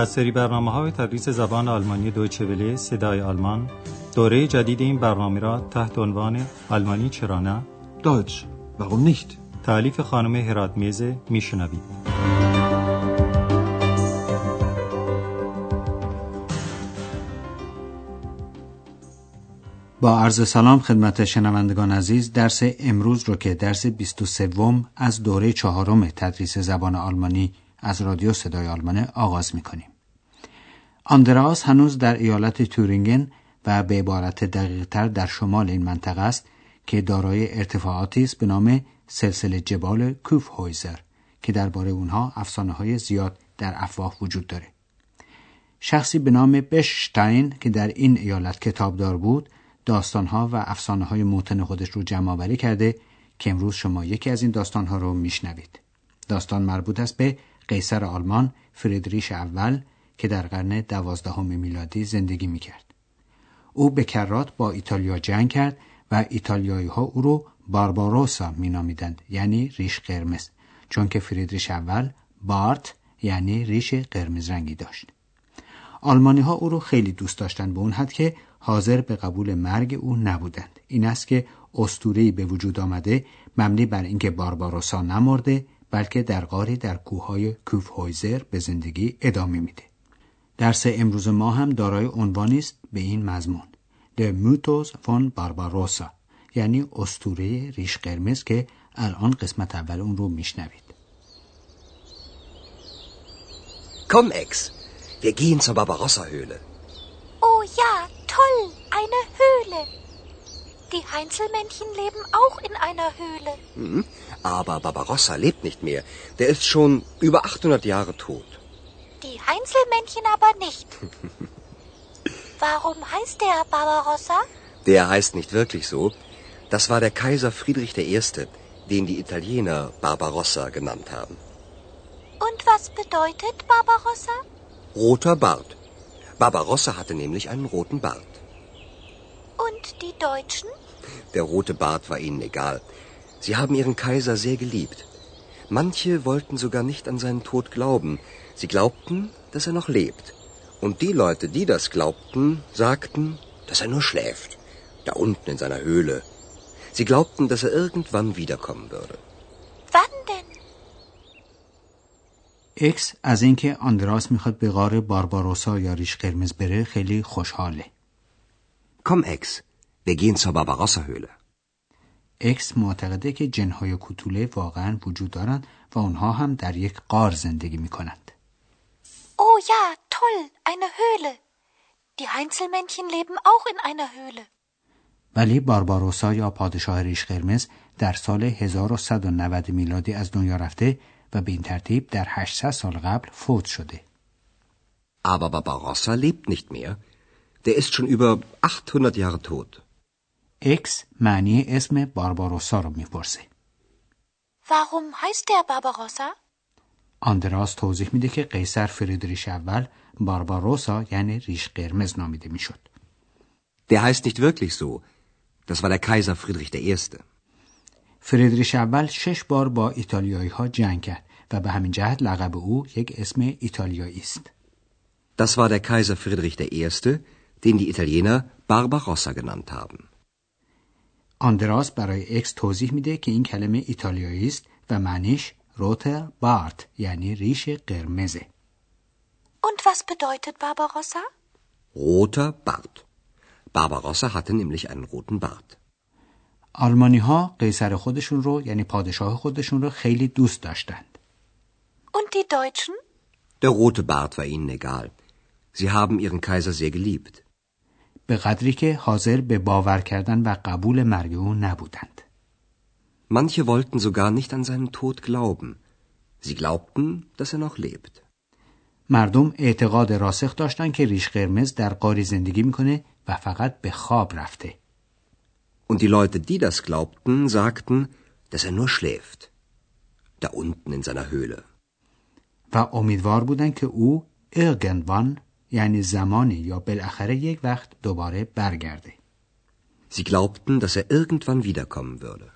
از سری برنامه های تدریس زبان آلمانی دویچه وله صدای آلمان دوره جدید این برنامه را تحت عنوان آلمانی چرا نه Deutsch, warum nicht? تعلیف خانم هرات میزه میشنوید با عرض سلام خدمت شنوندگان عزیز درس امروز رو که درس 23 از دوره چهارم تدریس زبان آلمانی از رادیو صدای آلمان آغاز می کنیم. آندراس هنوز در ایالت تورینگن و به عبارت دقیقتر در شمال این منطقه است که دارای ارتفاعاتی است به نام سلسله جبال کوف هویزر که درباره اونها افسانه های زیاد در افواه وجود داره. شخصی به نام بشتاین که در این ایالت کتابدار بود داستانها و افسانه های موتن خودش رو جمع آوری کرده که امروز شما یکی از این داستانها رو میشنوید. داستان مربوط است به قیصر آلمان فریدریش اول که در قرن دوازدهم میلادی زندگی می‌کرد. او به کرات با ایتالیا جنگ کرد و ایتالیایی ها او رو بارباروسا مینامیدند یعنی ریش قرمز چون که فریدریش اول بارت یعنی ریش قرمز رنگی داشت. آلمانی ها او رو خیلی دوست داشتند به اون حد که حاضر به قبول مرگ او نبودند این است که اسطوره‌ای به وجود آمده مبنی بر اینکه بارباروسا نمرده بلکه در غاری در کوههای کوفهویزر به زندگی ادامه میده درس امروز ما هم دارای عنوانی است به این مضمون د موتوس فون بارباروسا یعنی اسطوره ریش قرمز که الان قسمت اول اون رو میشنوید Komm, Ex, wir gehen zur Barbarossa-Höhle. Oh ja, toll, eine Höhle. Die Heinzelmännchen leben auch in einer Höhle. Hm, aber Barbarossa lebt nicht mehr. Der ist schon über 800 Jahre tot. Die Heinzelmännchen aber nicht. Warum heißt der Barbarossa? Der heißt nicht wirklich so. Das war der Kaiser Friedrich I., den die Italiener Barbarossa genannt haben. Und was bedeutet Barbarossa? Roter Bart. Barbarossa hatte nämlich einen roten Bart. Und die Deutschen? Der rote Bart war ihnen egal. Sie haben ihren Kaiser sehr geliebt. Manche wollten sogar nicht an seinen Tod glauben. Sie glaubten, dass er noch lebt. Und die Leute, die das glaubten, sagten, dass er nur schläft. Da unten in seiner Höhle. Sie glaubten, dass er irgendwann wiederkommen würde. Wann denn? اکس از اینکه آندراس میخواد به غار بارباروسا یا ریش قرمز بره خیلی خوشحاله. Komm, Ex, wir gehen zur Barbarossa-Höhle. اکس معتقده که جنهای کوتوله واقعا وجود دارند و اونها هم در یک غار زندگی می‌کنند. Oh ja, toll, eine Höhle. Die Heinzelmännchen leben auch in einer Höhle. ولی بارباروسا یا پادشاه ریش قرمز در سال 1190 میلادی از دنیا رفته و به این ترتیب در 800 سال قبل فوت شده. Aber Barbarossa lebt nicht mehr. Der ist schon über 800 Jahre tot. اکس معنی اسم بارباروسا رو می‌پرسه. Warum heißt der Barbarossa? آندراس توضیح میده که قیصر فریدریش اول بارباروسا یعنی ریش قرمز نامیده می‌شد. Der heißt nicht wirklich so. Das war der Kaiser Friedrich I. فریدریش اول شش بار با ایتالیایی ها جنگ کرد و به همین جهت لقب او یک اسم ایتالیایی است. Das war der Kaiser Friedrich I., den die Italiener Barbarossa genannt haben. آندراس برای اکس توضیح میده که این کلمه ایتالیایی است و معنیش روتر بارت یعنی ریش قرمزه. Und was bedeutet Barbarossa? Roter Bart. Barbarossa hatte nämlich einen roten Bart. آلمانی ها قیصر خودشون رو یعنی پادشاه خودشون رو خیلی دوست داشتند. Und die Deutschen? Der rote Bart war ihnen egal. Sie haben ihren Kaiser sehr geliebt. به قدری که حاضر به باور کردن و قبول مرگ او نبودند. Manche wollten sogar nicht an seinen Tod glauben. Sie glaubten, dass er noch lebt. مردم اعتقاد راسخ داشتند که ریش قرمز در قاری زندگی می‌کنه و فقط به خواب رفته. Und die Leute, die das glaubten, sagten, dass er nur schläft. Da unten in seiner Höhle. و امیدوار بودند که او irgendwann یعنی زمانی یا بالاخره یک وقت دوباره برگرده. Sie glaubten, dass er irgendwann wiederkommen würde.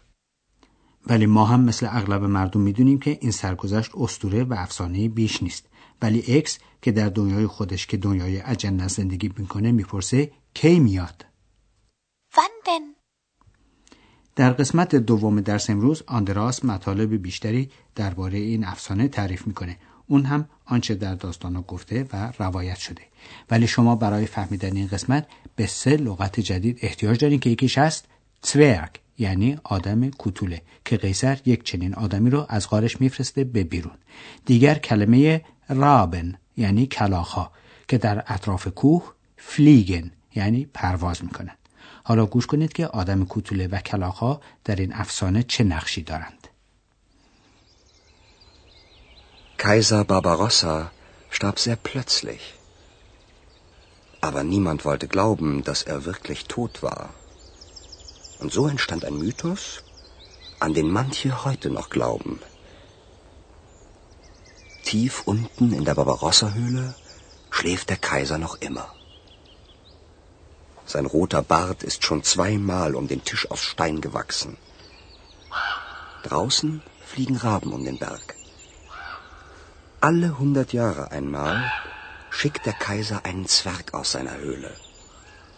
ولی ما هم مثل اغلب مردم می‌دونیم که این سرگذشت استوره و افسانه بیش نیست ولی اکس که در دنیای خودش که دنیای اجنه زندگی می‌کنه می‌پرسه کی میاد Wann در قسمت دوم درس امروز آندراس مطالب بیشتری درباره این افسانه تعریف می‌کنه اون هم آنچه در داستان گفته و روایت شده. ولی شما برای فهمیدن این قسمت به سه لغت جدید احتیاج دارین که یکیش هست تورگ یعنی آدم کوتوله که قیصر یک چنین آدمی رو از غارش میفرسته به بیرون. دیگر کلمه رابن یعنی کلاخا که در اطراف کوه فلیگن یعنی پرواز می‌کنند. حالا گوش کنید که آدم کوتوله و کلاخا در این افسانه چه نقشی دارند. Kaiser Barbarossa starb sehr plötzlich. Aber niemand wollte glauben, dass er wirklich tot war. Und so entstand ein Mythos, an den manche heute noch glauben. Tief unten in der Barbarossa-Höhle schläft der Kaiser noch immer. Sein roter Bart ist schon zweimal um den Tisch aus Stein gewachsen. Draußen fliegen Raben um den Berg. Alle hundert Jahre einmal schickt der Kaiser einen Zwerg aus seiner Höhle.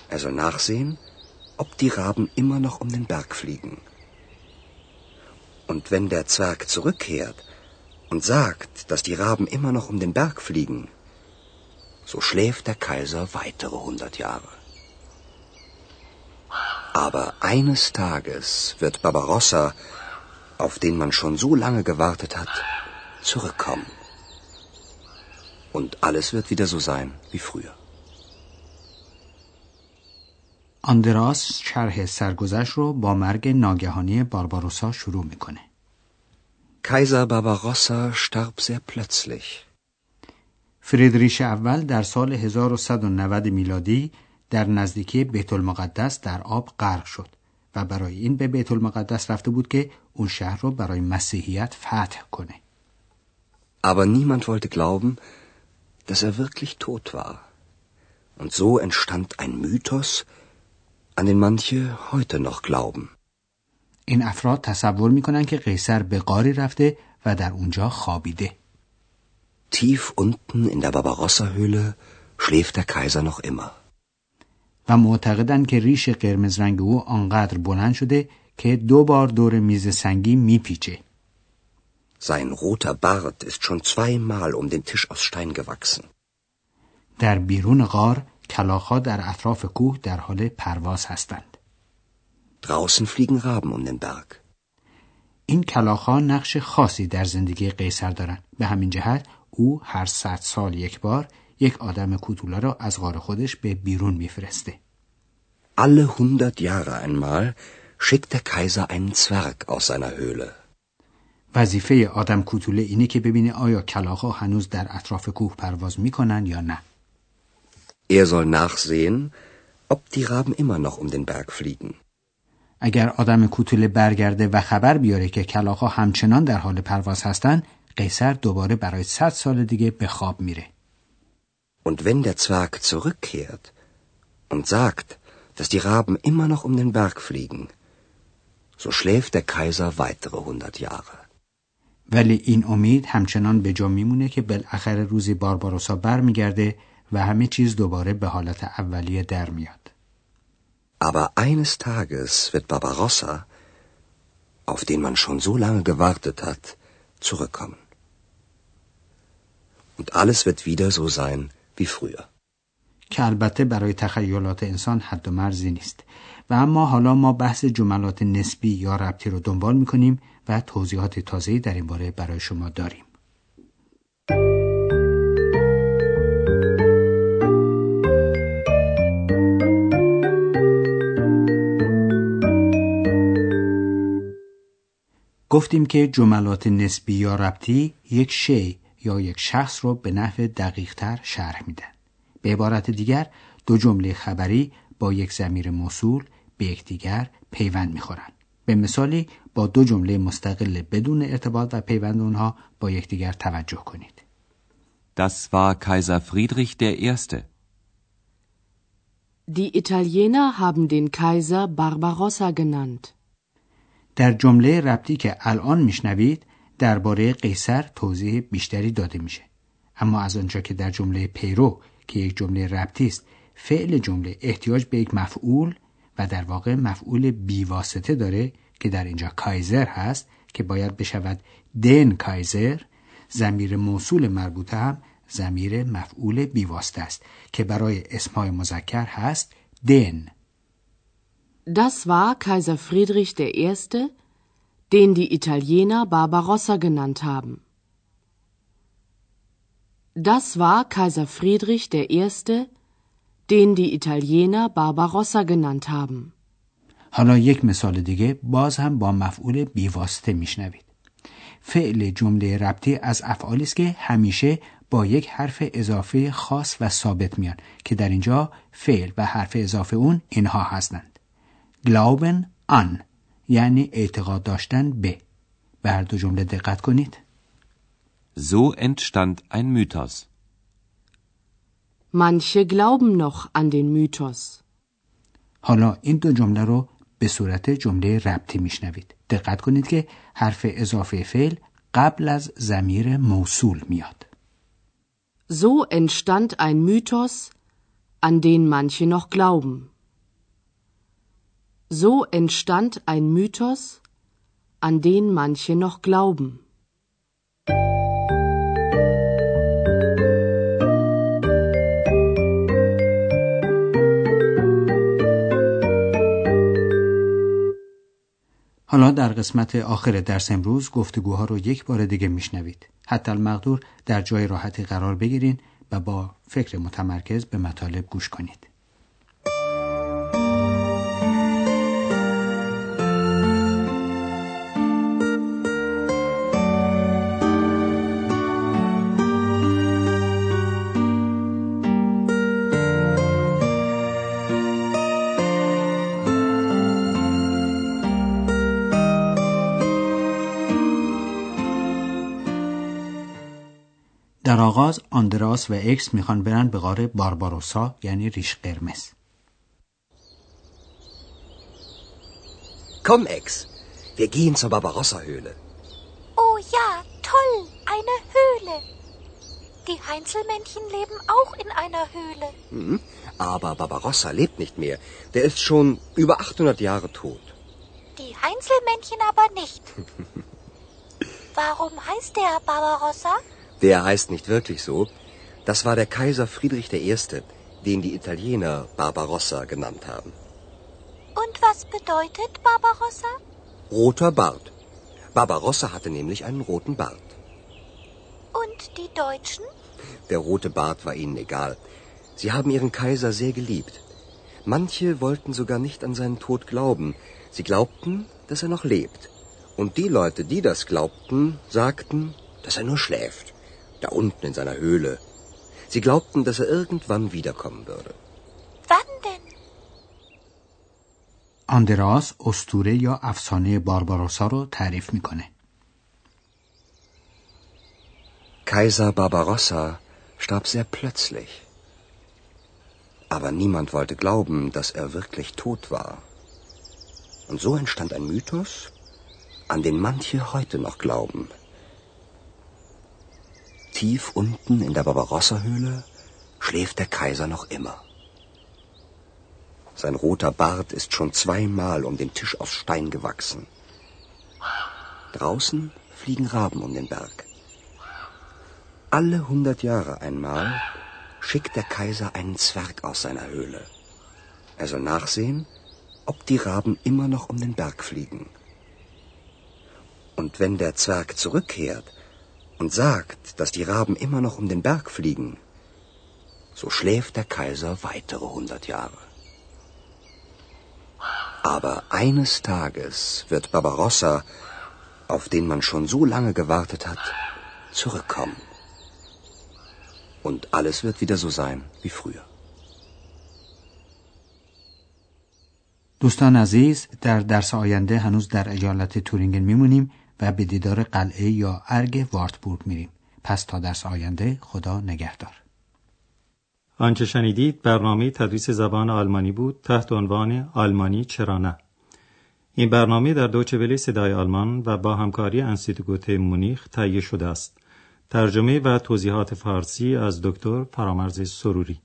Er soll nachsehen, ob die Raben immer noch um den Berg fliegen. Und wenn der Zwerg zurückkehrt und sagt, dass die Raben immer noch um den Berg fliegen, so schläft der Kaiser weitere hundert Jahre. Aber eines Tages wird Barbarossa, auf den man schon so lange gewartet hat, zurückkommen. Und alles wird wieder so sein wie früher. آندراس شرح سرگذشت رو با مرگ ناگهانی بارباروسا شروع می‌کنه. Kaiser Barbarossa starb sehr plötzlich. فریدریش اول در سال 1190 میلادی در نزدیکی بیت المقدس در آب غرق شد و برای این به بیت المقدس رفته بود که اون شهر رو برای مسیحیت فتح کنه. Aber niemand wollte glauben, dass er wirklich tot war. Und so entstand ein Mythos, an den manche heute noch glauben. این افراد تصور میکنن که قیصر به قاری رفته و در اونجا خوابیده. Tief unten in der Barbarossa-Höhle schläft der Kaiser noch immer. و معتقدند که ریش قرمز رنگ او آنقدر بلند شده که دو بار دور میز سنگی میپیچه. Sein roter Bart ist schon zweimal um den Tisch aus Stein gewachsen. در بیرون غار کلاخا در اطراف کوه در حال پرواز هستند. Draußen fliegen Raben um den Berg. این کلاخا نقش خاصی در زندگی قیصر دارند. به همین جهت او هر صد سال یک بار یک آدم کوتوله را از غار خودش به بیرون میفرسته. Alle hundert Jahre einmal schickt der Kaiser einen Zwerg aus seiner Höhle. وظیفه آدم کوتوله اینه که ببینه آیا کلاخا هنوز در اطراف کوه پرواز می‌کنن یا نه. Er soll nachsehen, ob die Raben immer noch um den Berg fliegen. اگر آدم کوتوله برگرده و خبر بیاره که کلاخا همچنان در حال پرواز هستن، قیصر دوباره برای صد سال دیگه به خواب میره. Und wenn der Zwerg zurückkehrt und sagt, dass die Raben immer noch um den Berg fliegen, so schläft der Kaiser weitere hundert Jahre. ولی این امید همچنان به جا میمونه که بالاخره روزی بارباروسا برمیگرده و همه چیز دوباره به حالت اولیه در میاد. Aber eines Tages wird Barbarossa, auf den man schon so lange gewartet hat, zurückkommen. Und alles wird wieder so sein wie früher. که البته برای تخیلات انسان حد و مرزی نیست و اما حالا ما بحث جملات نسبی یا ربطی رو دنبال می‌کنیم و توضیحات تازه‌ای در این باره برای شما داریم. گفتیم که جملات نسبی یا ربطی یک شی یا یک شخص رو به نحو دقیقتر شرح میدن. به عبارت دیگر دو جمله خبری با یک زمیر موصول به یکدیگر پیوند می‌خورند. به مثالی با دو جمله مستقل بدون ارتباط و پیوند اونها با یکدیگر توجه کنید. Das war Kaiser Friedrich der Erste. Die Italiener haben den Kaiser Barbarossa genannt. در جمله ربطی که الان میشنوید درباره قیصر توضیح بیشتری داده میشه اما از آنجا که در جمله پیرو که یک جمله ربطی است فعل جمله احتیاج به یک مفعول و در واقع مفعول بیواسطه داره که در اینجا کایزر هست که باید بشود دن کایزر زمیر موصول مربوطه هم زمیر مفعول بیواسطه است که برای اسمهای مذکر هست دن Das war Kaiser Friedrich I., den die Italiener Barbarossa genannt haben. Das war Kaiser Friedrich I., den die Italiener Barbarossa genannt haben. حالا یک مثال دیگه باز هم با مفعول بیواسطه میشنوید. فعل جمله ربطی از افعالی است که همیشه با یک حرف اضافه خاص و ثابت میان که در اینجا فعل و حرف اضافه اون اینها هستند. glauben an یعنی اعتقاد داشتن به. به هر دو جمله دقت کنید. So entstand ein Mythos. Manche glauben noch an den Mythos. حالا این دو جمله رو به صورت جمله ربطی میشنوید. دقت کنید که حرف اضافه فعل قبل از زمیر موصول میاد. So entstand ein Mythos, an den manche noch glauben. So entstand ein Mythos, an den manche noch glauben. حالا در قسمت آخر درس امروز گفتگوها رو یک بار دیگه میشنوید. حتی المقدور در جای راحتی قرار بگیرین و با فکر متمرکز به مطالب گوش کنید. در آغاز آندراس و اکس میخوان برن به غار بارباروسا یعنی ریش قرمز Komm, Ex, wir gehen zur Barbarossa-Höhle. Oh ja, toll, eine Höhle. Die Heinzelmännchen leben auch in einer Höhle. Hm, aber Barbarossa lebt nicht mehr. Der ist schon über 800 Jahre tot. Die Heinzelmännchen aber nicht. Warum heißt der Barbarossa? Der heißt nicht wirklich so. Das war der Kaiser Friedrich I., den die Italiener Barbarossa genannt haben. Und was bedeutet Barbarossa? Roter Bart. Barbarossa hatte nämlich einen roten Bart. Und die Deutschen? Der rote Bart war ihnen egal. Sie haben ihren Kaiser sehr geliebt. Manche wollten sogar nicht an seinen Tod glauben. Sie glaubten, dass er noch lebt. Und die Leute, die das glaubten, sagten, dass er nur schläft da unten in seiner Höhle. Sie glaubten, dass er irgendwann wiederkommen würde. Wann denn? آندراس استوره یا افسانه بارباروسا رو تعریف میکنه. Kaiser Barbarossa starb sehr plötzlich. Aber niemand wollte glauben, dass er wirklich tot war. Und so entstand ein Mythos, an den manche heute noch glauben. Tief unten in der Barbarossa-Höhle schläft der Kaiser noch immer. Sein roter Bart ist schon zweimal um den Tisch aus Stein gewachsen. Draußen fliegen Raben um den Berg. Alle hundert Jahre einmal schickt der Kaiser einen Zwerg aus seiner Höhle. Er soll nachsehen, ob die Raben immer noch um den Berg fliegen. Und wenn der Zwerg zurückkehrt, und sagt, dass die Raben immer noch um den Berg fliegen, so schläft der Kaiser weitere hundert Jahre. Aber eines Tages wird Barbarossa, auf den man schon so lange gewartet hat, zurückkommen. Und alles wird wieder so sein wie früher. دوستان عزیز در درس آینده هنوز در ایالت تورینگن میمونیم و به دیدار قلعه یا ارگ وارتبورگ میریم. پس تا درس آینده خدا نگهدار. آنچه شنیدید برنامه تدریس زبان آلمانی بود تحت عنوان آلمانی چرا نه. این برنامه در دوچه صدای آلمان و با همکاری انسیتگوت مونیخ تهیه شده است. ترجمه و توضیحات فارسی از دکتر فرامرز سروری.